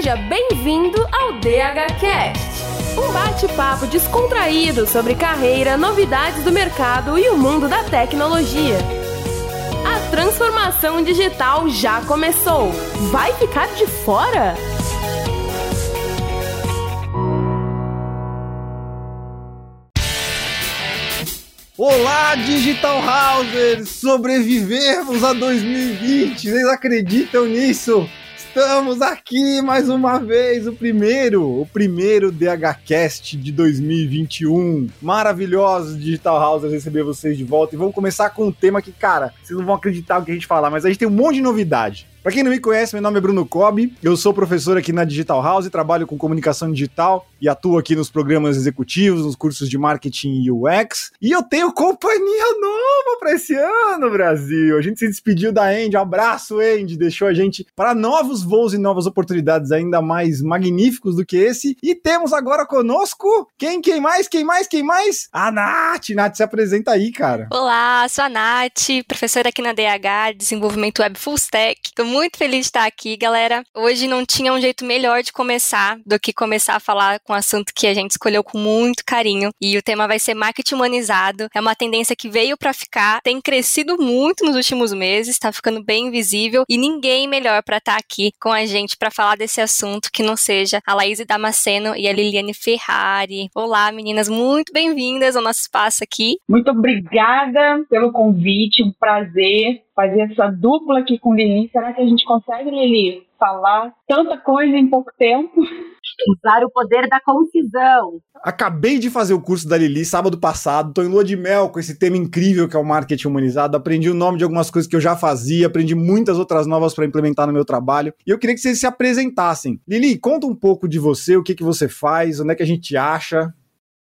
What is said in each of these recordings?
Seja bem-vindo ao DHCast, um bate-papo descontraído sobre carreira, novidades do mercado e o mundo da tecnologia. A transformação digital já começou. Vai ficar de fora? Olá, Digital Housers! Sobrevivemos a 2020! Vocês acreditam nisso? Estamos aqui mais uma vez, o primeiro, o primeiro DHCast de 2021. Maravilhosos Digital Housers receber vocês de volta e vamos começar com um tema que, cara, vocês não vão acreditar o que a gente falar, mas a gente tem um monte de novidade. Para quem não me conhece, meu nome é Bruno Cobb, eu sou professor aqui na Digital House, trabalho com comunicação digital e atuo aqui nos programas executivos, nos cursos de marketing e UX. E eu tenho companhia nova para esse ano, Brasil. A gente se despediu da Andy, um abraço, Andy, deixou a gente para novos voos e novas oportunidades ainda mais magníficos do que esse. E temos agora conosco quem, quem mais, quem mais, quem mais? A Nath. Nath, se apresenta aí, cara. Olá, sou a Nath, professora aqui na DH, Desenvolvimento Web Full Stack muito feliz de estar aqui, galera. Hoje não tinha um jeito melhor de começar do que começar a falar com um assunto que a gente escolheu com muito carinho. E o tema vai ser marketing humanizado. É uma tendência que veio para ficar, tem crescido muito nos últimos meses, está ficando bem visível e ninguém melhor para estar aqui com a gente para falar desse assunto que não seja a Laís Damasceno e a Liliane Ferrari. Olá, meninas, muito bem-vindas ao nosso espaço aqui. Muito obrigada pelo convite, um prazer fazer essa dupla aqui com Lili. Será que a gente consegue, Lili, falar tanta coisa em pouco tempo? Usar o poder da concisão. Acabei de fazer o curso da Lili sábado passado, tô em lua de mel com esse tema incrível que é o marketing humanizado. Aprendi o nome de algumas coisas que eu já fazia, aprendi muitas outras novas para implementar no meu trabalho. E eu queria que vocês se apresentassem. Lili, conta um pouco de você, o que, que você faz, onde é que a gente acha.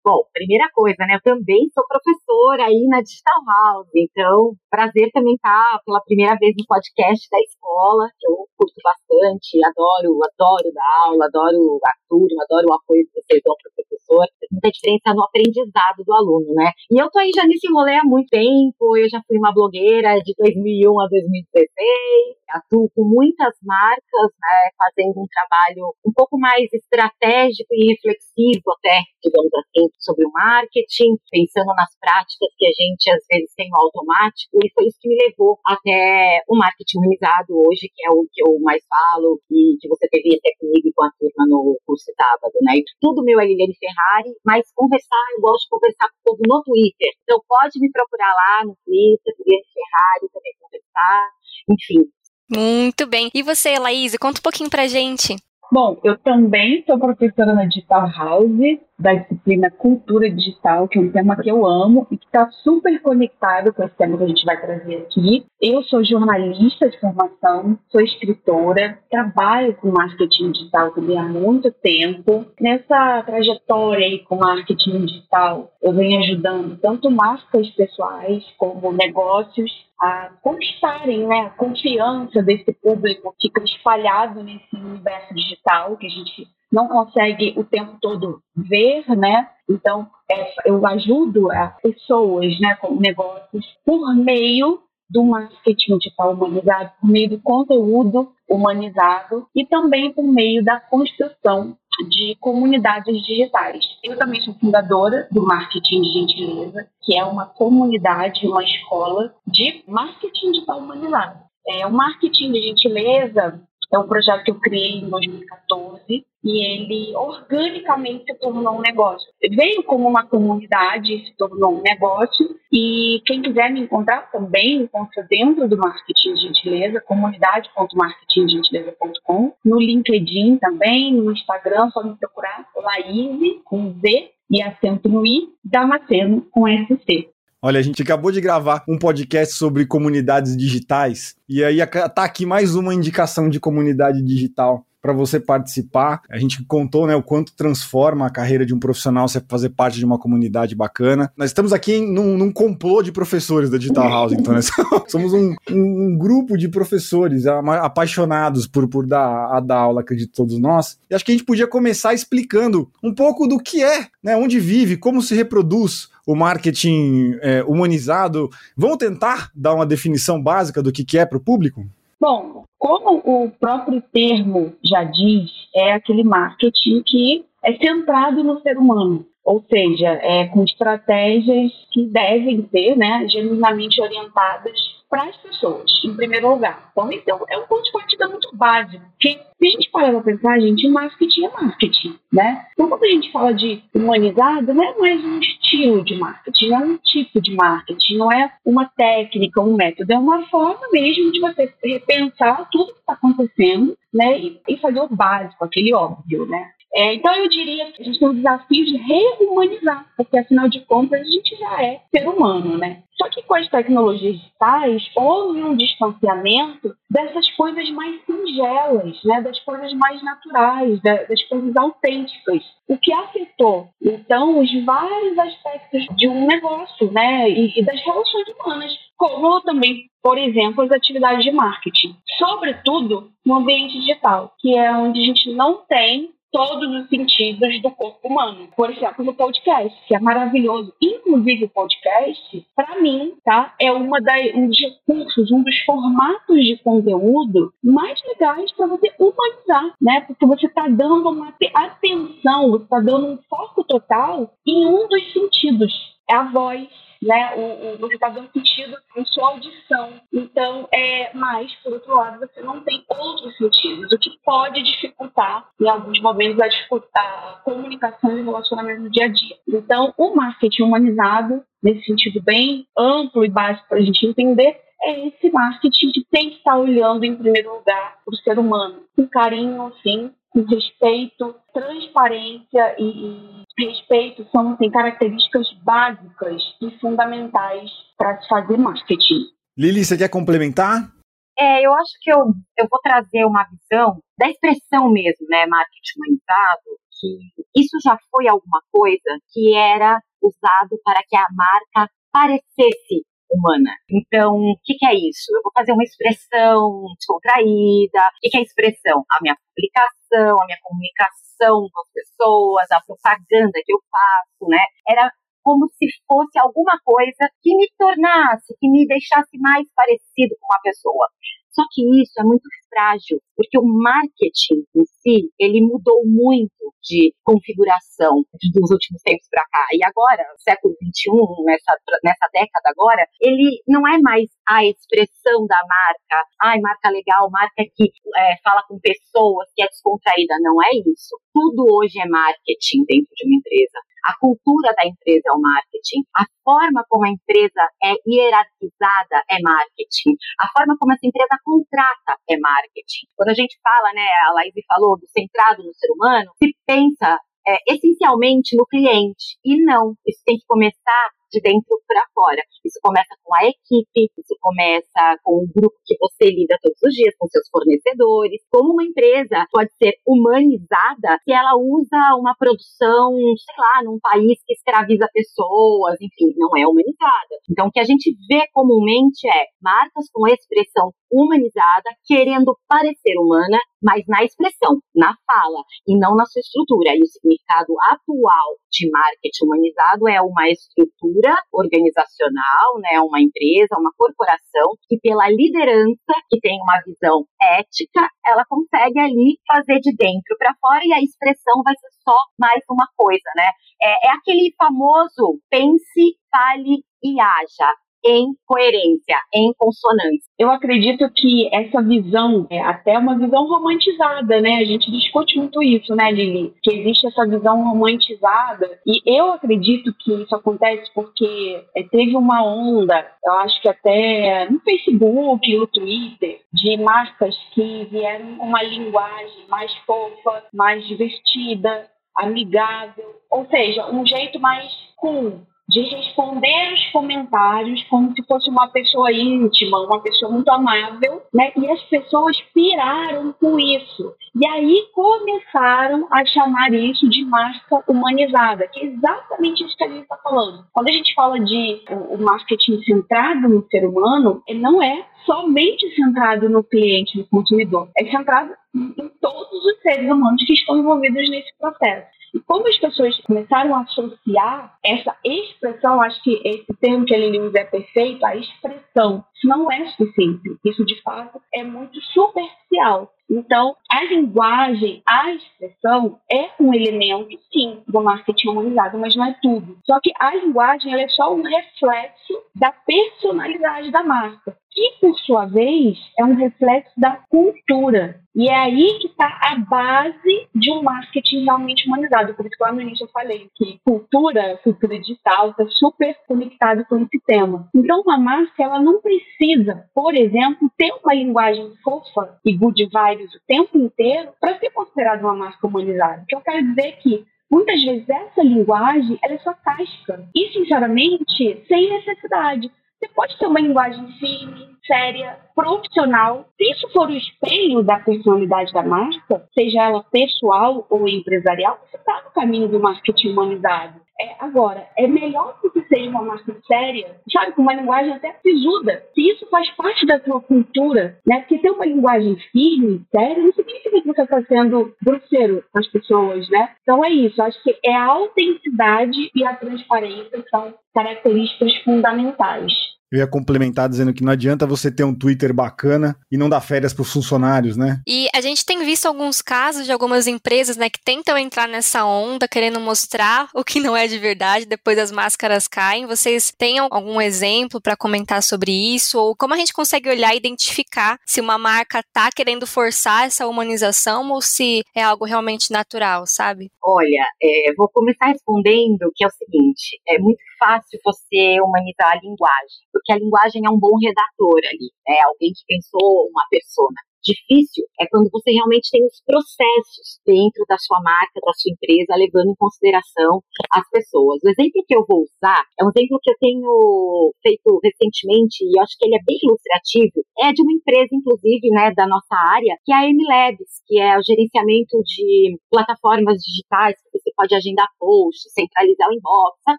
Bom, primeira coisa, né? Eu também sou professora aí na Digital House, então prazer também estar pela primeira vez no podcast da escola, que eu curto bastante, adoro, adoro dar aula, adoro a turma, adoro o apoio que vocês dão para o professor. Faz muita diferença no aprendizado do aluno, né? E eu tô aí já nesse rolê há muito tempo, eu já fui uma blogueira de 2001 a 2016, atuo com muitas marcas, né, fazendo um trabalho um pouco mais estratégico e reflexivo até, digamos assim, sobre o marketing, pensando nas práticas que a gente às vezes tem no automático, e foi isso que me levou até o marketing humanizado hoje, que é o que eu mais falo, e que você teve até comigo com a turma no curso sábado, né? E tudo meu é Liliane Ferrari, mas conversar, eu gosto de conversar com o povo no Twitter. Então pode me procurar lá no Twitter, Liliane Ferrari, também conversar, enfim. Muito bem. E você, Laís, conta um pouquinho pra gente. Bom, eu também sou professora na Digital House, da disciplina Cultura Digital, que é um tema que eu amo e que está super conectado com esse tema que a gente vai trazer aqui. Eu sou jornalista de formação, sou escritora, trabalho com marketing digital também há muito tempo. Nessa trajetória aí com marketing digital, eu venho ajudando tanto marcas pessoais como negócios a conquistarem né, a confiança desse público que fica espalhado nesse universo digital que a gente não consegue o tempo todo ver, né? Então, é, eu ajudo as pessoas, né, com negócios, por meio do marketing digital humanizado, por meio do conteúdo humanizado e também por meio da construção de comunidades digitais. Eu também sou fundadora do Marketing de Gentileza, que é uma comunidade, uma escola de marketing digital humanizado. É, o Marketing de Gentileza é um projeto que eu criei em 2014 e ele organicamente se tornou um negócio. Veio como uma comunidade, se tornou um negócio e quem quiser me encontrar também encontra dentro do Marketing Gentileza, comunidade.marketinggentileza.com, no LinkedIn também, no Instagram, só me procurar Laís com Z e acento no I, Damasceno com SC. Olha, a gente acabou de gravar um podcast sobre comunidades digitais e aí tá aqui mais uma indicação de comunidade digital para você participar. A gente contou né, o quanto transforma a carreira de um profissional você fazer parte de uma comunidade bacana. Nós estamos aqui em, num, num complô de professores da Digital House, então né? somos um, um, grupo de professores apaixonados por, por dar, a dar aula, acredito todos nós. E acho que a gente podia começar explicando um pouco do que é, né, onde vive, como se reproduz o marketing é, humanizado. Vamos tentar dar uma definição básica do que, que é para o público? Bom, Como o próprio termo já diz, é aquele marketing que é centrado no ser humano ou seja, é, com estratégias que devem ser né, genuinamente orientadas para as pessoas, em primeiro lugar. Então, então é um ponto de partida muito básico. Porque se a gente parar para pensar, gente, marketing é marketing, né? Então, quando a gente fala de humanizado, não é mais um estilo de marketing, não é um tipo de marketing, não é uma técnica, um método, é uma forma mesmo de você repensar tudo que está acontecendo, né? E, e fazer o básico, aquele óbvio, né? É, então eu diria que a gente tem um desafio de rehumanizar, porque afinal de contas a gente já é ser humano, né? Só que com as tecnologias digitais houve um distanciamento dessas coisas mais singelas, né? das coisas mais naturais, das coisas autênticas, o que afetou então os vários aspectos de um negócio né? e, e das relações humanas, como também por exemplo, as atividades de marketing, sobretudo no ambiente digital, que é onde a gente não tem todos os sentidos do corpo humano. Por exemplo, no podcast, que é maravilhoso. Inclusive, o podcast, para mim, tá, é uma da, um dos recursos, um dos formatos de conteúdo mais legais para você humanizar, né? Porque você está dando uma atenção, você está dando um foco total em um dos sentidos. É a voz, né? O, o, você está dando sentido em sua audição. Então, é, mas, por outro lado, você não tem outros sentidos, o que pode dificultar, em alguns momentos, a, a comunicação e o relacionamento no dia a dia. Então, o marketing humanizado, nesse sentido bem amplo e básico para a gente entender, é esse marketing que tem que estar olhando, em primeiro lugar, para o ser humano, com carinho, sim, com respeito, transparência e, e respeito são assim, características básicas e fundamentais para se fazer marketing. Lili, você quer complementar? É, eu acho que eu, eu vou trazer uma visão da expressão mesmo, né, marketing humanizado, que isso já foi alguma coisa que era usado para que a marca parecesse humana. Então, o que, que, é isso? Eu vou fazer uma expressão descontraída. O que, que é expressão? A minha publicação, a minha comunicação com as pessoas, a propaganda que eu faço, né? Era como se fosse alguma coisa que me tornasse, que me deixasse mais parecido com uma pessoa. Só que isso é muito frágil, porque o marketing em si, ele mudou muito de configuração dos últimos tempos para cá. E agora, século XXI, nessa, nessa década agora, ele não é mais a expressão da marca, ai, marca legal, marca que é, fala com pessoas, que é descontraída. Não é isso. Tudo hoje é marketing dentro de uma empresa. A cultura da empresa é o marketing. A forma como a empresa é hierarquizada é marketing. A forma como essa empresa contrata é marketing. Quando a gente fala, né, a Laís falou do centrado no ser humano, se pensa é, essencialmente no cliente. E não, isso tem que começar de dentro para fora. Isso começa com a equipe, isso começa com o grupo que você lida todos os dias, com seus fornecedores. Como uma empresa pode ser humanizada se ela usa uma produção, sei lá, num país que escraviza pessoas, enfim, não é humanizada. Então, o que a gente vê comumente é marcas com expressão humanizada, querendo parecer humana, mas na expressão, na fala, e não na sua estrutura. E o significado atual de marketing humanizado é uma estrutura organizacional, né, uma empresa, uma corporação, que pela liderança, que tem uma visão ética, ela consegue ali fazer de dentro para fora e a expressão vai ser só mais uma coisa, né? É, é aquele famoso pense, fale e haja em coerência, em consonância. Eu acredito que essa visão é até uma visão romantizada, né? A gente discute muito isso, né, Lili? Que existe essa visão romantizada. E eu acredito que isso acontece porque é, teve uma onda, eu acho que até no Facebook, no Twitter, de marcas que vieram com uma linguagem mais fofa, mais divertida, amigável, ou seja, um jeito mais cool, de responder os comentários como se fosse uma pessoa íntima, uma pessoa muito amável, né? E as pessoas piraram com isso. E aí começaram a chamar isso de marca humanizada, que é exatamente isso que a gente está falando. Quando a gente fala de o marketing centrado no ser humano, ele não é somente centrado no cliente, no consumidor, é centrado em todos os seres humanos que estão envolvidos nesse processo. E como as pessoas começaram a associar essa expressão, acho que esse termo que ele usa é perfeito, a expressão isso não é suficiente. Isso, de fato, é muito superficial. Então, a linguagem, a expressão é um elemento, sim, do marketing humanizado, mas não é tudo. Só que a linguagem é só um reflexo da personalidade da marca que, por sua vez, é um reflexo da cultura. E é aí que está a base de um marketing realmente humanizado. Por isso que lá no início eu falei que cultura, cultura digital, está super conectado com esse tema. Então, uma marca ela não precisa, por exemplo, ter uma linguagem fofa e good vibes o tempo inteiro para ser considerada uma marca humanizada. O que eu quero dizer é que muitas vezes essa linguagem ela é só casca. E, sinceramente, sem necessidade. Você pode ter uma linguagem firme, séria, profissional. Se isso for o espelho da personalidade da marca, seja ela pessoal ou empresarial, você está no caminho do marketing humanizado. É, agora, é melhor que seja uma marca séria, sabe, com uma linguagem até sisuda. Se isso faz parte da sua cultura, né? Porque ter uma linguagem firme, séria, não significa que você está sendo grosseiro com as pessoas, né? Então é isso. Acho que é a autenticidade e a transparência que são características fundamentais. Eu ia complementar dizendo que não adianta você ter um Twitter bacana e não dar férias para os funcionários, né? E a gente tem visto alguns casos de algumas empresas, né, que tentam entrar nessa onda, querendo mostrar o que não é de verdade, depois as máscaras caem. Vocês têm algum exemplo para comentar sobre isso? Ou como a gente consegue olhar e identificar se uma marca tá querendo forçar essa humanização ou se é algo realmente natural, sabe? Olha, é, vou começar respondendo que é o seguinte: é muito fácil você humanizar a linguagem, porque a linguagem é um bom redator ali, é alguém que pensou uma persona difícil é quando você realmente tem os processos dentro da sua marca, da sua empresa, levando em consideração as pessoas. O exemplo que eu vou usar é um exemplo que eu tenho feito recentemente e acho que ele é bem ilustrativo. É de uma empresa, inclusive, né, da nossa área, que é a MLabs, que é o gerenciamento de plataformas digitais, pode agendar posts, centralizar o inbox, essa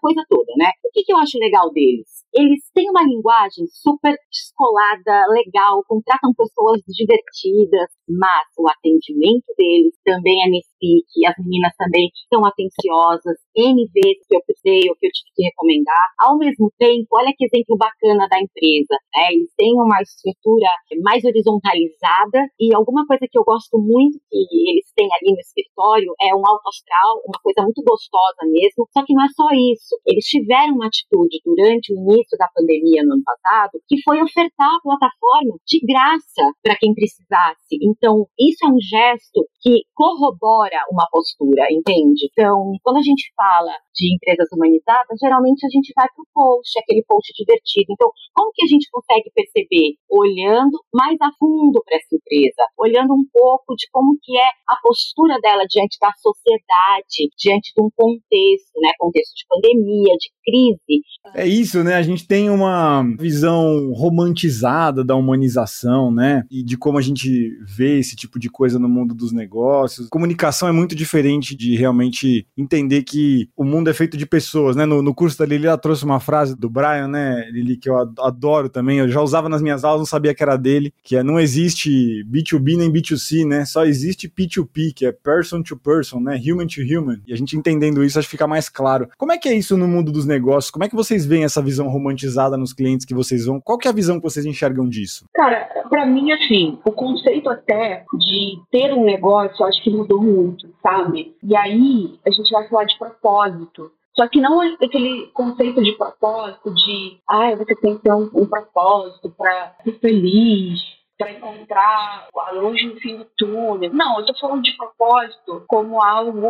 coisa toda, né? O que, que eu acho legal deles? Eles têm uma linguagem super descolada, legal, contratam pessoas divertidas mas o atendimento deles também é nesse pique, as meninas também são atenciosas, N vezes que eu precisei ou que eu tive que recomendar. Ao mesmo tempo, olha que exemplo bacana da empresa, né? eles têm uma estrutura mais horizontalizada e alguma coisa que eu gosto muito que eles têm ali no escritório é um alto astral, uma coisa muito gostosa mesmo, só que não é só isso. Eles tiveram uma atitude durante o início da pandemia no ano passado que foi ofertar a plataforma de graça para quem precisa precisasse. Então, isso é um gesto que corrobora uma postura, entende? Então, quando a gente fala de empresas humanizadas, geralmente a gente vai para o post, aquele post divertido. Então, como que a gente consegue perceber? Olhando mais a fundo para essa empresa, olhando um pouco de como que é a postura dela diante da sociedade, diante de um contexto, né? Contexto de pandemia, de crise. É isso, né? A gente tem uma visão romantizada da humanização, né? E de como a gente vê esse tipo de coisa no mundo dos negócios. Comunicação é muito diferente de realmente entender que o mundo é feito de pessoas, né? No, no curso da Lili, ela trouxe uma frase do Brian, né, Lili, que eu adoro também. Eu já usava nas minhas aulas, não sabia que era dele, que é não existe B2B nem B2C, né? Só existe P2P, que é person to person, né? Human to human. E a gente entendendo isso, acho que fica mais claro. Como é que é isso no mundo dos negócios? Como é que vocês veem essa visão romantizada nos clientes que vocês vão? Qual que é a visão que vocês enxergam disso? Cara, para mim, assim, o conceito até de ter um negócio, acho que mudou muito, sabe? E aí a gente vai falar de propósito. Só que não aquele conceito de propósito de, ah, você tem que ter um, um propósito para ser feliz, para encontrar a luz no fim do túnel. Não, eu estou falando de propósito como algo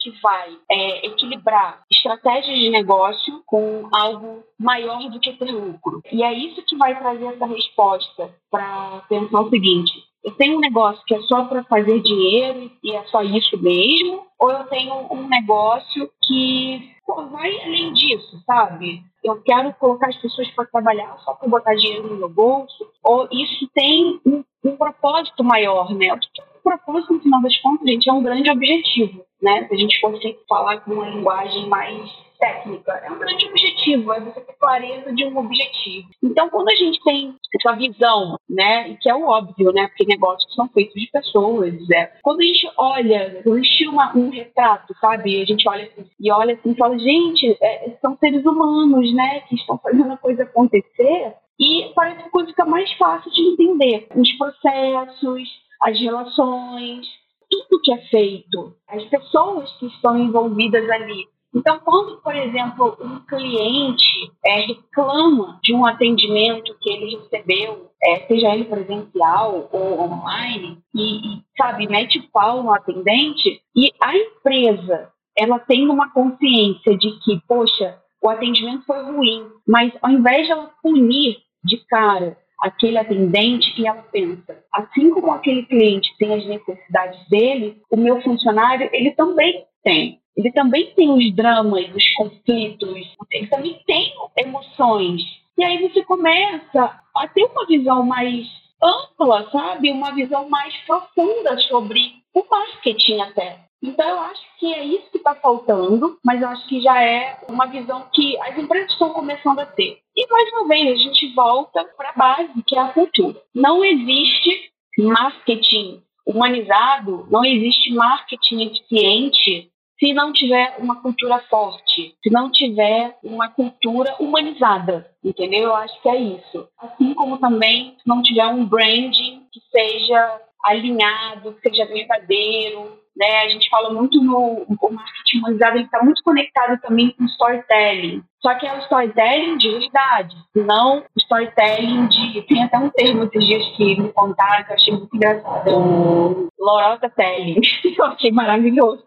que vai é, equilibrar estratégias de negócio com algo maior do que ter lucro. E é isso que vai trazer essa resposta para pensar o seguinte: eu tenho um negócio que é só para fazer dinheiro e é só isso mesmo, ou eu tenho um negócio que pô, vai além disso, sabe? Eu quero colocar as pessoas para trabalhar só para botar dinheiro no meu bolso, ou isso tem um, um propósito maior, né? O que propósito, no final das contas, gente, é um grande objetivo, né? Se a gente consegue falar com uma linguagem mais técnica. É um grande objetivo, é você ter clareza de um objetivo. Então, quando a gente tem essa visão, né, e que é o óbvio, né, porque negócios são feitos de pessoas, é, quando a gente olha, quando a gente tira um retrato, sabe, a gente olha assim, e olha assim e fala, gente, é, são seres humanos, né, que estão fazendo a coisa acontecer, e parece que a coisa fica mais fácil de entender. Os processos, as relações, tudo que é feito, as pessoas que estão envolvidas ali. Então, quando, por exemplo, um cliente é, reclama de um atendimento que ele recebeu, é, seja ele presencial ou online, e, e, sabe, mete pau no atendente, e a empresa ela tem uma consciência de que, poxa, o atendimento foi ruim, mas ao invés de ela punir de cara aquele atendente e ela pensa, assim como aquele cliente tem as necessidades dele, o meu funcionário ele também tem. Ele também tem os dramas, os conflitos, ele também tem emoções. E aí você começa a ter uma visão mais ampla, sabe? Uma visão mais profunda sobre o marketing até. Então, eu acho que é isso que está faltando, mas eu acho que já é uma visão que as empresas estão começando a ter. E, mais uma vez, a gente volta para a base, que é a cultura. Não existe marketing humanizado, não existe marketing eficiente se não tiver uma cultura forte, se não tiver uma cultura humanizada, entendeu? Eu acho que é isso. Assim como também se não tiver um branding que seja alinhado, que seja verdadeiro, né? A gente fala muito no o marketing humanizado, está muito conectado também com storytelling. Só que é o storytelling de verdade, não storytelling de. Tem até um termo esses dias que me contaram que eu achei muito engraçado. O lorota telling. eu achei maravilhoso.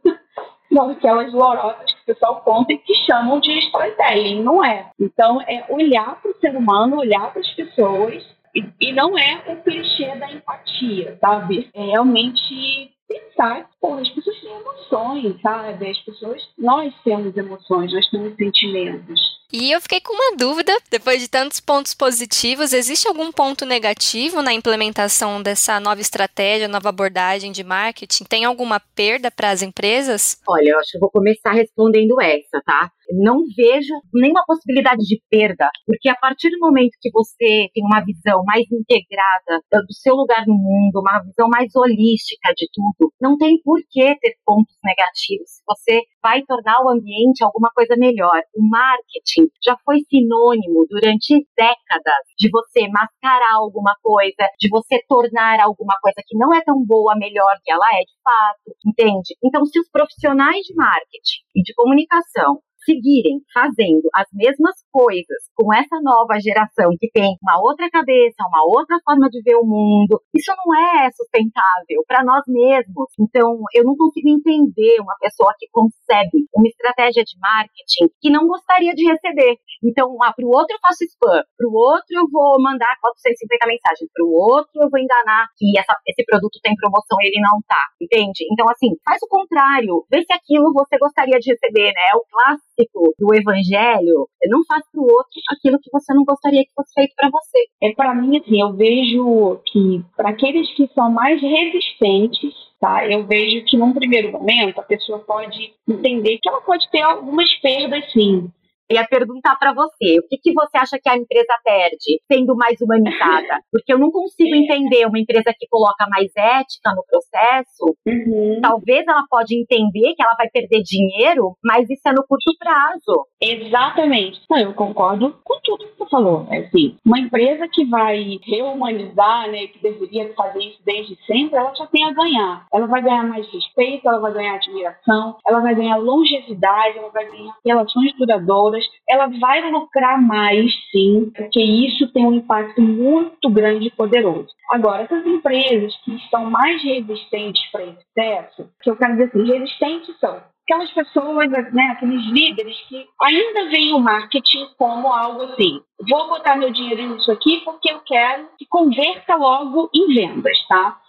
São aquelas lorotas que o pessoal conta e que chamam de storytelling, não é? Então, é olhar para o ser humano, olhar para as pessoas e, e não é o clichê da empatia, sabe? É realmente pensar, pô, as pessoas têm emoções, sabe? As pessoas, nós temos emoções, nós temos sentimentos. E eu fiquei com uma dúvida, depois de tantos pontos positivos, existe algum ponto negativo na implementação dessa nova estratégia, nova abordagem de marketing? Tem alguma perda para as empresas? Olha, eu acho que eu vou começar respondendo essa, tá? Não vejo nenhuma possibilidade de perda, porque a partir do momento que você tem uma visão mais integrada do seu lugar no mundo, uma visão mais holística de tudo, não tem por que ter pontos negativos. Você vai tornar o ambiente alguma coisa melhor. O marketing já foi sinônimo durante décadas de você mascarar alguma coisa, de você tornar alguma coisa que não é tão boa melhor que ela é de fato, entende? Então, se os profissionais de marketing e de comunicação seguirem fazendo as mesmas coisas com essa nova geração que tem uma outra cabeça, uma outra forma de ver o mundo, isso não é sustentável para nós mesmos. Então, eu não consigo entender uma pessoa que concebe uma estratégia de marketing que não gostaria de receber. Então, ah, para o outro eu faço spam, para o outro eu vou mandar 450 mensagens, para o outro eu vou enganar que essa, esse produto tem promoção e ele não tá, entende? Então, assim, faz o contrário, vê se aquilo você gostaria de receber, né? É o clássico do evangelho, não faz para o outro aquilo que você não gostaria que fosse feito para você. É para mim assim, eu vejo que para aqueles que são mais resistentes, tá? Eu vejo que num primeiro momento a pessoa pode entender que ela pode ter algumas perdas sim, ia perguntar para você, o que, que você acha que a empresa perde sendo mais humanizada? Porque eu não consigo entender uma empresa que coloca mais ética no processo. Uhum. Talvez ela pode entender que ela vai perder dinheiro, mas isso é no curto prazo. Exatamente. Não, eu concordo com tudo que você falou. É assim, uma empresa que vai rehumanizar, né, que deveria fazer isso desde sempre, ela já tem a ganhar. Ela vai ganhar mais respeito, ela vai ganhar admiração, ela vai ganhar longevidade, ela vai ganhar relações duradouras ela vai lucrar mais, sim, porque isso tem um impacto muito grande e poderoso. Agora, essas empresas que estão mais resistentes para esse processo, que eu quero dizer assim, resistentes são aquelas pessoas, né, aqueles líderes que ainda veem o marketing como algo assim, vou botar meu dinheiro nisso aqui porque eu quero que converta logo em vendas, tá?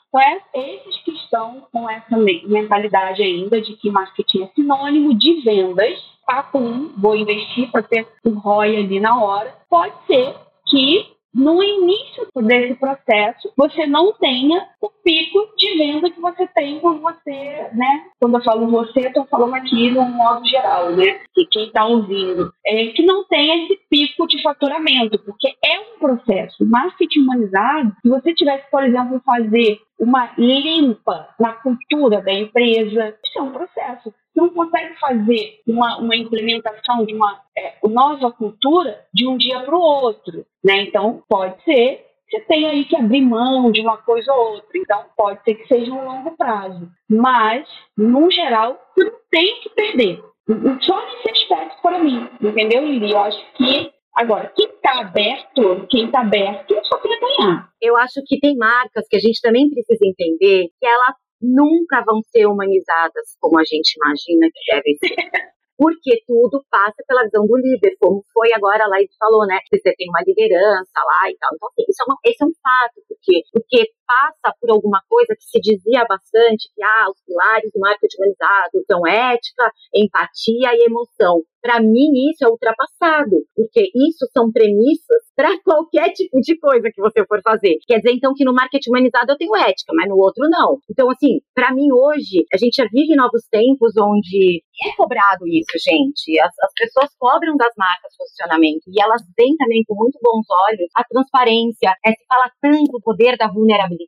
Esses que estão com essa mentalidade ainda de que marketing é sinônimo de vendas, papo um, vou investir para ter um ROI ali na hora, pode ser que no início desse processo você não tenha o pico de venda que você tem quando você, né? Quando eu falo você, estou falando aqui no modo geral, né? Que quem está ouvindo, é que não tem esse pico de faturamento, porque é um processo. Marketing humanizado, se você tivesse, por exemplo, fazer uma limpa na cultura da empresa, isso é um processo. Não consegue fazer uma, uma implementação de uma é, nova cultura de um dia para o outro. Né? Então, pode ser você tem aí que abrir mão de uma coisa ou outra. Então, pode ser que seja um longo prazo. Mas, no geral, você não tem que perder. Só nesse aspecto para mim, entendeu, Lili? Eu acho que Agora, quem está aberto, quem está aberto, só tem a ganhar. Eu acho que tem marcas que a gente também precisa entender que elas nunca vão ser humanizadas como a gente imagina que devem ser. porque tudo passa pela visão do líder, como foi agora lá e falou, né? Você tem uma liderança lá e tal. Então, assim, isso é, uma, esse é um fato, porque, porque passa por alguma coisa que se dizia bastante, que ah, os pilares do marketing humanizado são ética, empatia e emoção. Para mim, isso é ultrapassado, porque isso são premissas para qualquer tipo de coisa que você for fazer. Quer dizer, então, que no marketing humanizado eu tenho ética, mas no outro não. Então, assim, para mim hoje, a gente já vive novos tempos onde é cobrado isso, gente. As, as pessoas cobram das marcas posicionamento e elas veem também com muito bons olhos a transparência. É, se fala tanto do poder da vulnerabilidade,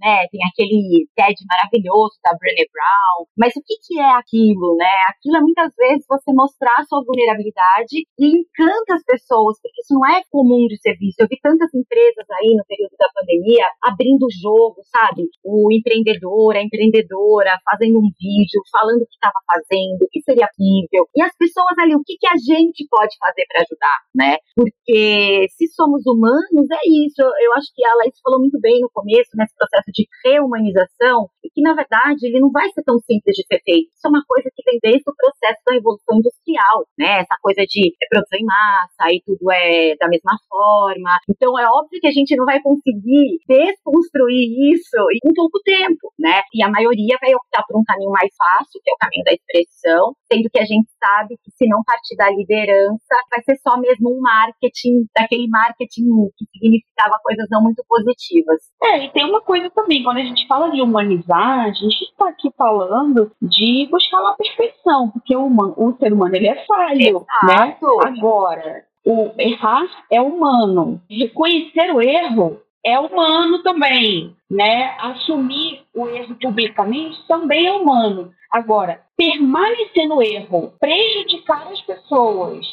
né? Tem aquele TED maravilhoso da Brené Brown. Mas o que, que é aquilo, né? Aquilo é muitas vezes você mostrar sua vulnerabilidade e encanta as pessoas, porque isso não é comum de ser visto. Eu vi tantas empresas aí no período da pandemia abrindo o jogo, sabe? O empreendedor, a empreendedora fazendo um vídeo, falando o que estava fazendo, o que seria possível. E as pessoas ali, o que, que a gente pode fazer para ajudar, né? Porque se somos humanos, é isso. Eu acho que a Laís falou muito bem no começo, nesse processo de reumanização, e que, na verdade, ele não vai ser tão simples de ser feito. Isso é uma coisa que vem desde o processo da Revolução Industrial, né? Essa coisa de produção em massa, e tudo é da mesma forma. Então, é óbvio que a gente não vai conseguir desconstruir isso em pouco tempo, né? E a maioria vai optar por um caminho mais fácil, que é o caminho da expressão, sendo que a gente sabe que se não partir da liderança, vai ser só mesmo um marketing, daquele marketing que significava coisas não muito positivas. É, e tem uma coisa também, quando a gente fala de humanizar, a gente está aqui falando de buscar uma perfeição, porque o, humano, o ser humano ele é falho, né? Exato. né? Agora, o errar é humano. Reconhecer o erro é humano também, né? Assumir o erro publicamente também é humano. Agora, permanecer no erro, prejudicar as pessoas,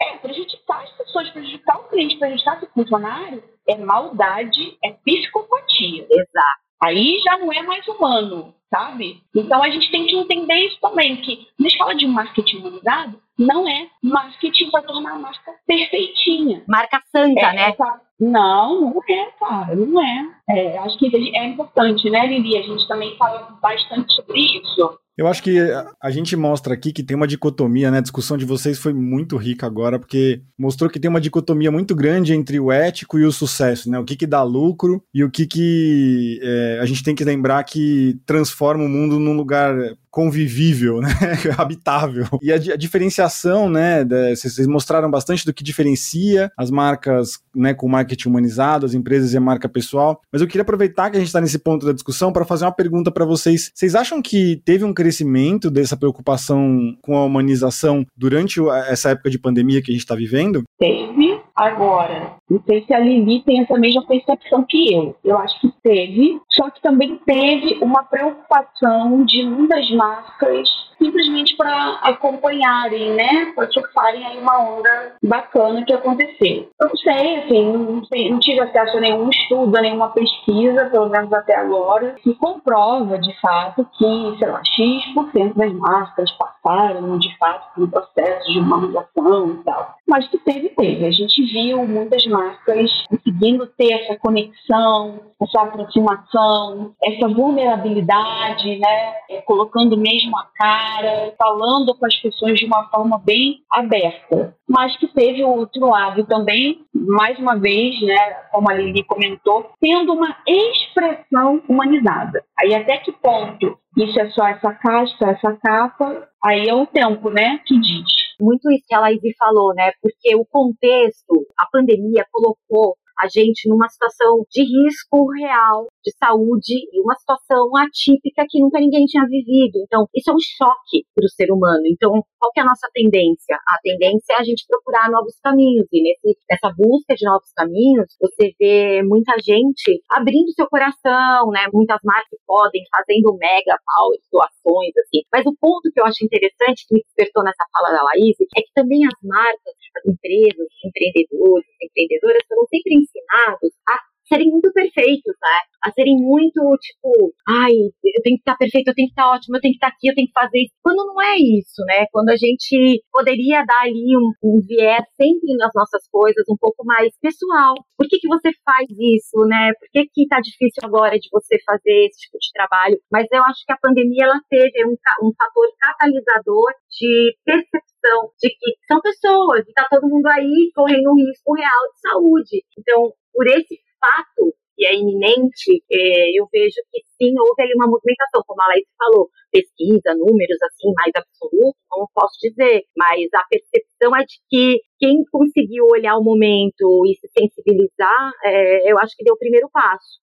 é prejudicar as pessoas, prejudicar o cliente, prejudicar o funcionário, é maldade, é psicopatia. Exato. Aí já não é mais humano, sabe? Então a gente tem que entender isso também, que na escala de marketing humanizado, não é marketing para tornar a marca perfeitinha. Marca santa, é, né? Essa... Não, não é, cara, não é. é. Acho que é importante, né, Lili? A gente também fala bastante sobre isso. Eu acho que a gente mostra aqui que tem uma dicotomia, né? A discussão de vocês foi muito rica agora, porque mostrou que tem uma dicotomia muito grande entre o ético e o sucesso, né? O que, que dá lucro e o que, que é, a gente tem que lembrar que transforma o mundo num lugar convivível, né? habitável. E a, a diferenciação, né? Vocês mostraram bastante do que diferencia as marcas, né? Com marketing humanizado, as empresas e a marca pessoal. Mas eu queria aproveitar que a gente está nesse ponto da discussão para fazer uma pergunta para vocês. Vocês acham que teve um crescimento dessa preocupação com a humanização durante essa época de pandemia que a gente está vivendo? Teve. Agora, não sei se a Lili tem essa mesma percepção que eu. Eu acho que teve, só que também teve uma preocupação de muitas marcas simplesmente para acompanharem, né? Para surfarem aí uma onda bacana que aconteceu. Eu não sei, assim, não, sei, não tive acesso a nenhum estudo, a nenhuma pesquisa, pelo menos até agora, que comprova de fato que, sei lá, X% das marcas passaram de fato por um processo de humanização e tal. Mas que teve, teve. A gente viu muitas marcas conseguindo ter essa conexão, essa aproximação, essa vulnerabilidade, né? É, colocando mesmo a cara, falando com as pessoas de uma forma bem aberta. Mas que teve o outro lado também, mais uma vez, né? Como a Lili comentou, tendo uma expressão humanizada. Aí até que ponto isso é só essa casca, essa capa, aí é o tempo, né, que diz muito isso que a Laís falou, né? Porque o contexto, a pandemia colocou a gente numa situação de risco real de saúde e uma situação atípica que nunca ninguém tinha vivido. Então, isso é um choque para o ser humano. Então, qual que é a nossa tendência? A tendência é a gente procurar novos caminhos. E nesse, nessa busca de novos caminhos, você vê muita gente abrindo seu coração, né? Muitas marcas podem, fazendo mega power, doações, assim. Mas o ponto que eu acho interessante, que me despertou nessa fala da Laís, é que também as marcas, as empresas, os empreendedores, as empreendedoras foram sempre ensinados a serem muito perfeitos, né? A serem muito, tipo, ai, eu tenho que estar perfeito, eu tenho que estar ótimo, eu tenho que estar aqui, eu tenho que fazer isso. Quando não é isso, né? Quando a gente poderia dar ali um, um viés sempre nas nossas coisas, um pouco mais pessoal. Por que, que você faz isso, né? Por que, que tá difícil agora de você fazer esse tipo de trabalho? Mas eu acho que a pandemia, ela teve um, um fator catalisador de percepção de que são pessoas e tá todo mundo aí correndo um risco real de saúde. Então, por esse fato que é iminente, é, eu vejo que sim, houve ali uma movimentação, como a Laís falou, pesquisa, números assim, mais absolutos, não posso dizer, mas a percepção é de que quem conseguiu olhar o momento e se sensibilizar, é, eu acho que deu o primeiro passo.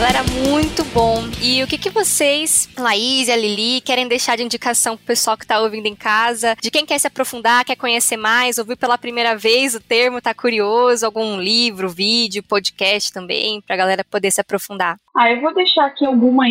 Galera, muito bom. E o que, que vocês, Laís e a Lili, querem deixar de indicação pro pessoal que tá ouvindo em casa? De quem quer se aprofundar, quer conhecer mais, ouviu pela primeira vez o termo, tá curioso? Algum livro, vídeo, podcast também, pra galera poder se aprofundar? Ah, eu vou deixar aqui algumas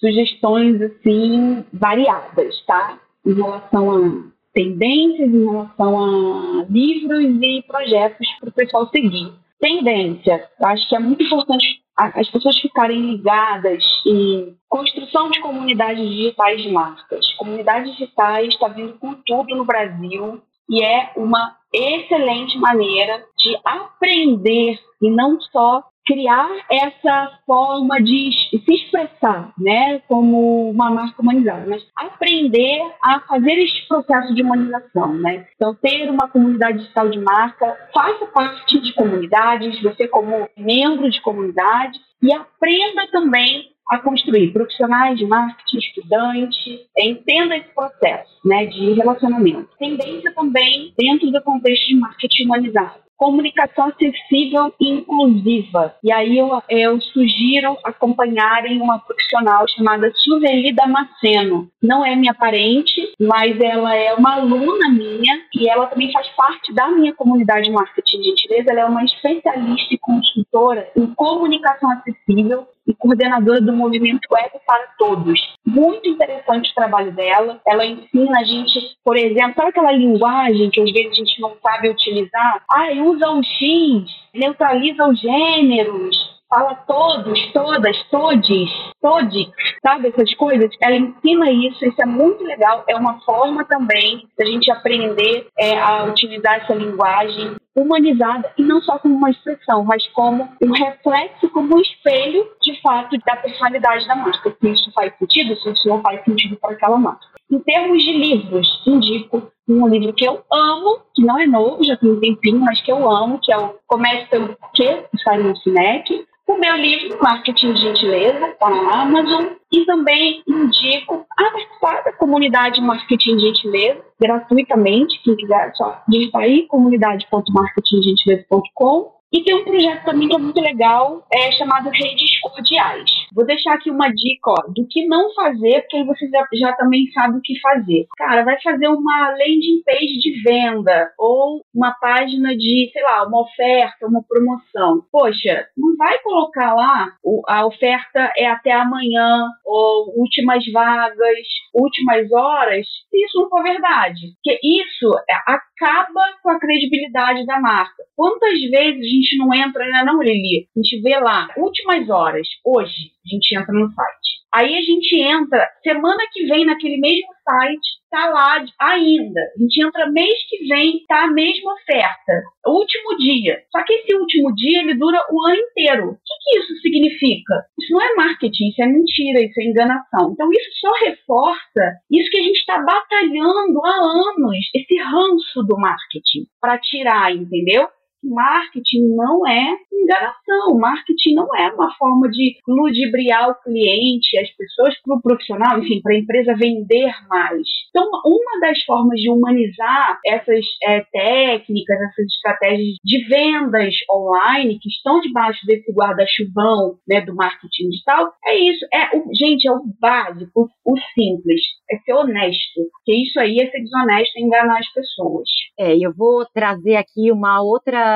sugestões, assim, variadas, tá? Em relação a tendências, em relação a livros e projetos para o pessoal seguir. Tendência, acho que é muito importante as pessoas ficarem ligadas em construção de comunidades digitais de marcas. Comunidades digitais está vindo com tudo no Brasil e é uma excelente maneira de aprender e não só criar essa forma de se expressar, né, como uma marca humanizada, mas aprender a fazer esse processo de humanização, né. Então, ter uma comunidade digital de marca, faça parte de comunidades, você como membro de comunidade, e aprenda também a construir profissionais de marketing, estudantes, entenda esse processo né, de relacionamento. Tendência também dentro do contexto de marketing humanizado comunicação acessível e inclusiva. E aí eu, eu sugiro acompanharem uma profissional chamada Silveli Damasceno. Não é minha parente, mas ela é uma aluna minha e ela também faz parte da minha comunidade de marketing de gentileza. Ela é uma especialista e consultora em comunicação acessível e coordenadora do movimento Web para Todos. Muito interessante o trabalho dela. Ela ensina a gente, por exemplo, sabe aquela linguagem que às vezes a gente não sabe utilizar? Ah, usa o X, neutraliza os gêneros, fala todos, todas, todes, todes, sabe essas coisas? Ela ensina isso, isso é muito legal. É uma forma também da gente aprender é, a utilizar essa linguagem humanizada e não só como uma expressão, mas como um reflexo, como um espelho, de fato, da personalidade da marca. Se isso faz sentido, se isso não faz sentido para aquela marca. Em termos de livros, indico um livro que eu amo, que não é novo, já tem um tempinho, mas que eu amo, que é o Comece pelo Quê, do Simon Sinek o meu livro Marketing de Gentileza está na Amazon. E também indico a participar da comunidade Marketing de Gentileza gratuitamente, quem quiser só digitar aí comunidade.marketinggentileza.com e tem um projeto também que é muito legal, é chamado Redes Cordiais. Vou deixar aqui uma dica ó, do que não fazer, porque aí você já, já também sabe o que fazer. Cara, vai fazer uma landing page de venda ou uma página de, sei lá, uma oferta, uma promoção. Poxa, não vai colocar lá a oferta é até amanhã ou últimas vagas, últimas horas, se isso não for verdade. Porque isso é, acaba com a credibilidade da marca. Quantas vezes a gente não entra, ainda não, Lili? A gente vê lá, últimas horas, hoje, a gente entra no site. Aí a gente entra, semana que vem, naquele mesmo site, tá lá ainda. A gente entra mês que vem, tá a mesma oferta. Último dia. Só que esse último dia, ele dura o ano inteiro. O que, que isso significa? Isso não é marketing, isso é mentira, isso é enganação. Então isso só reforça isso que a gente está batalhando há anos, esse ranço do marketing, para tirar, entendeu? Marketing não é enganação, marketing não é uma forma de ludibriar o cliente, as pessoas para o profissional, enfim, para a empresa vender mais. Então, uma das formas de humanizar essas é, técnicas, essas estratégias de vendas online que estão debaixo desse guarda-chuvão né, do marketing digital é isso. É o, gente, é o básico, o simples, é ser honesto. Porque isso aí é ser desonesto e enganar as pessoas. É, eu vou trazer aqui uma outra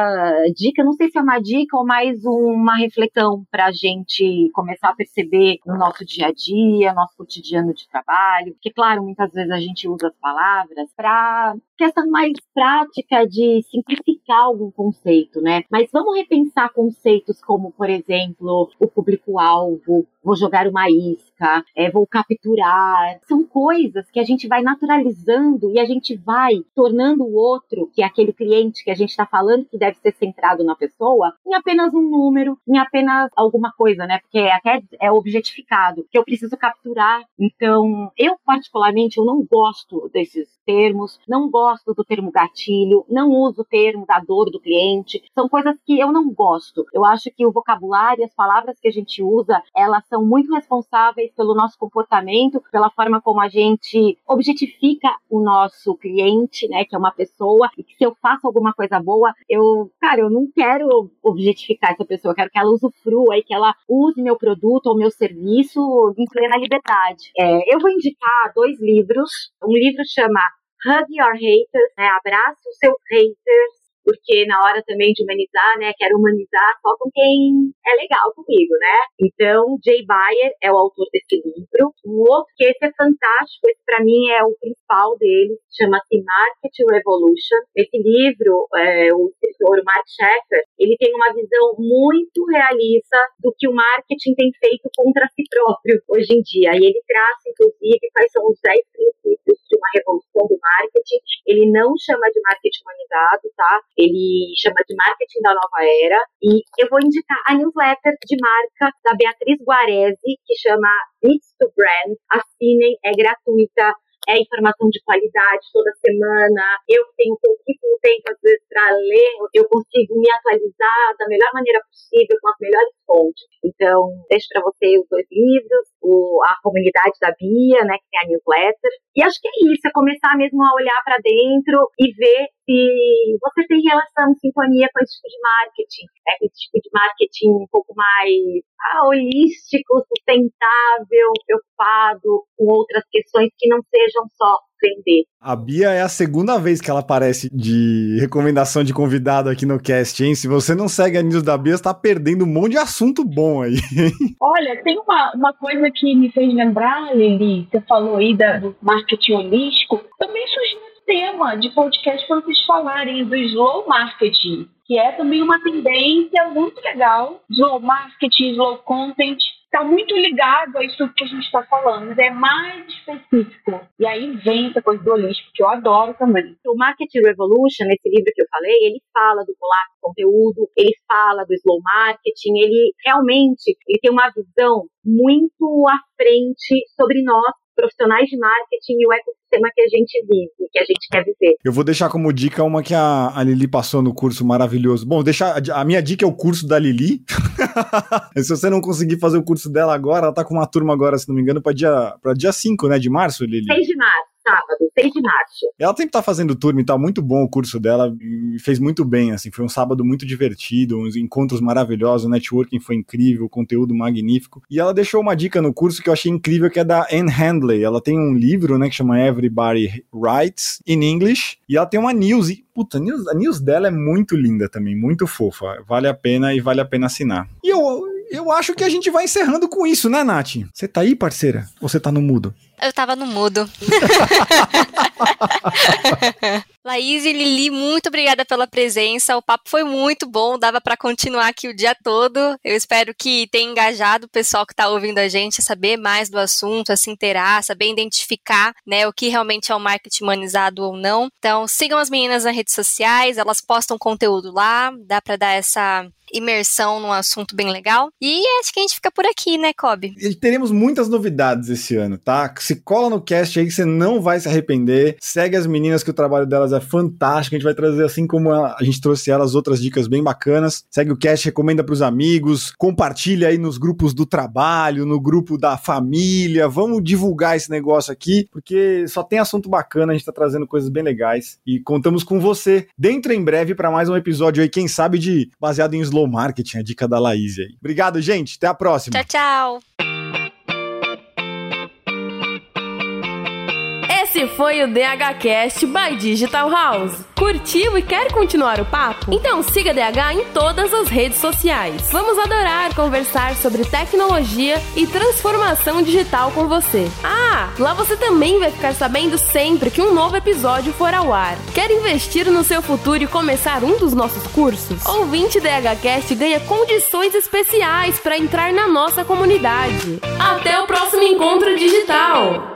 dica, não sei se é uma dica ou mais uma reflexão para a gente começar a perceber no nosso dia a dia, nosso cotidiano de trabalho. Porque, claro, muitas vezes a gente usa as palavras para questão mais prática de simplificar algum conceito, né? Mas vamos repensar conceitos como, por exemplo, o público-alvo, vou jogar uma isca, é, vou capturar. São coisas que a gente vai naturalizando e a gente vai tornando o outro, que é aquele cliente que a gente está falando que deve ser centrado na pessoa, em apenas um número, em apenas alguma coisa, né? Porque até é objetificado, que eu preciso capturar. Então, eu particularmente, eu não gosto desses termos, não gosto do termo gatilho, não uso o termo da dor do cliente. São coisas que eu não gosto. Eu acho que o vocabulário, as palavras que a gente usa, elas são são muito responsáveis pelo nosso comportamento, pela forma como a gente objetifica o nosso cliente, né, que é uma pessoa, e que se eu faço alguma coisa boa, eu, cara, eu não quero objetificar essa pessoa, eu quero que ela usufrua e que ela use meu produto ou meu serviço em plena liberdade. É, eu vou indicar dois livros. Um livro chama Hug Your Haters, né, Abraça os seus haters, porque na hora também de humanizar, né, quero humanizar só com quem é legal comigo, né? Então, Jay Bayer é o autor desse livro. Um outro que esse é fantástico, esse para mim é o principal dele, chama-se Market Revolution. Esse livro, é, o escritor Mark Schaeffer, ele tem uma visão muito realista do que o marketing tem feito contra si próprio hoje em dia. E ele traz, inclusive, quais são os 10 princípios de uma revolução do marketing. Ele não chama de marketing humanizado, tá? Ele chama de Marketing da Nova Era. E eu vou indicar a newsletter de marca da Beatriz Guarese, que chama Bits to Brand. Assinem, é gratuita é informação de qualidade toda semana. Eu tenho pouquíssimo tempo, às vezes, para ler, eu consigo me atualizar da melhor maneira possível, com as melhores fontes. Então, deixo para você os dois livros, o, a comunidade da Bia, né, que tem a newsletter. E acho que é isso, é começar mesmo a olhar para dentro e ver se você tem relação, sintonia com esse tipo de marketing, né, com esse tipo de marketing um pouco mais ah, holístico, sustentável, preocupado com outras questões que não sejam só vender. A Bia é a segunda vez que ela aparece de recomendação de convidado aqui no cast, hein? Se você não segue a news da Bia, você tá perdendo um monte de assunto bom aí. Olha, tem uma, uma coisa que me fez lembrar, Lili, você falou aí da, do marketing holístico, também surgiu tema de podcast para vocês falarem do slow marketing, que é também uma tendência muito legal. Slow marketing, slow content, está muito ligado a isso que a gente está falando, mas é mais específico. E aí vem essa coisa do holístico, que eu adoro também. O Marketing Revolution, esse livro que eu falei, ele fala do colar conteúdo, ele fala do slow marketing, ele realmente ele tem uma visão muito à frente sobre nós profissionais de marketing e o ecossistema que a gente vive, que a gente quer viver. Eu vou deixar como dica uma que a, a Lili passou no curso maravilhoso. Bom, deixar a, minha dica é o curso da Lili. se você não conseguir fazer o curso dela agora, ela tá com uma turma agora, se não me engano, para dia para dia 5, né, de março, Lili? 6 de março sábado, 6 de março. Ela sempre tá fazendo turma e tá muito bom o curso dela, fez muito bem, assim, foi um sábado muito divertido, uns encontros maravilhosos, o networking foi incrível, conteúdo magnífico. E ela deixou uma dica no curso que eu achei incrível, que é da Anne Handley. Ela tem um livro, né, que chama Everybody Writes in English, e ela tem uma news, e, puta, a news, a news dela é muito linda também, muito fofa. Vale a pena e vale a pena assinar. E eu, eu acho que a gente vai encerrando com isso, né, Nath? Você tá aí, parceira? Ou você tá no mudo? Eu tava no mudo. Laís e Lili, muito obrigada pela presença. O papo foi muito bom, dava para continuar aqui o dia todo. Eu espero que tenha engajado o pessoal que está ouvindo a gente a saber mais do assunto, a se inteirar, saber identificar, né, o que realmente é o marketing humanizado ou não. Então, sigam as meninas nas redes sociais, elas postam conteúdo lá, dá para dar essa imersão num assunto bem legal. E acho que a gente fica por aqui, né, Kobe? E teremos muitas novidades esse ano, tá? Se cola no cast aí que você não vai se arrepender. Segue as meninas que o trabalho delas é fantástico. A gente vai trazer assim como a, a gente trouxe elas outras dicas bem bacanas. Segue o cast, recomenda para os amigos, compartilha aí nos grupos do trabalho, no grupo da família. Vamos divulgar esse negócio aqui, porque só tem assunto bacana, a gente está trazendo coisas bem legais e contamos com você dentro em breve para mais um episódio aí, quem sabe de baseado em slow marketing, a dica da Laís aí. Obrigado, gente. Até a próxima. Tchau, tchau. Esse foi o DHCast by Digital House. Curtiu e quer continuar o papo? Então siga DH em todas as redes sociais. Vamos adorar conversar sobre tecnologia e transformação digital com você. Ah, lá você também vai ficar sabendo sempre que um novo episódio for ao ar. Quer investir no seu futuro e começar um dos nossos cursos? Ouvinte DHCast ganha condições especiais para entrar na nossa comunidade. Até o próximo encontro digital!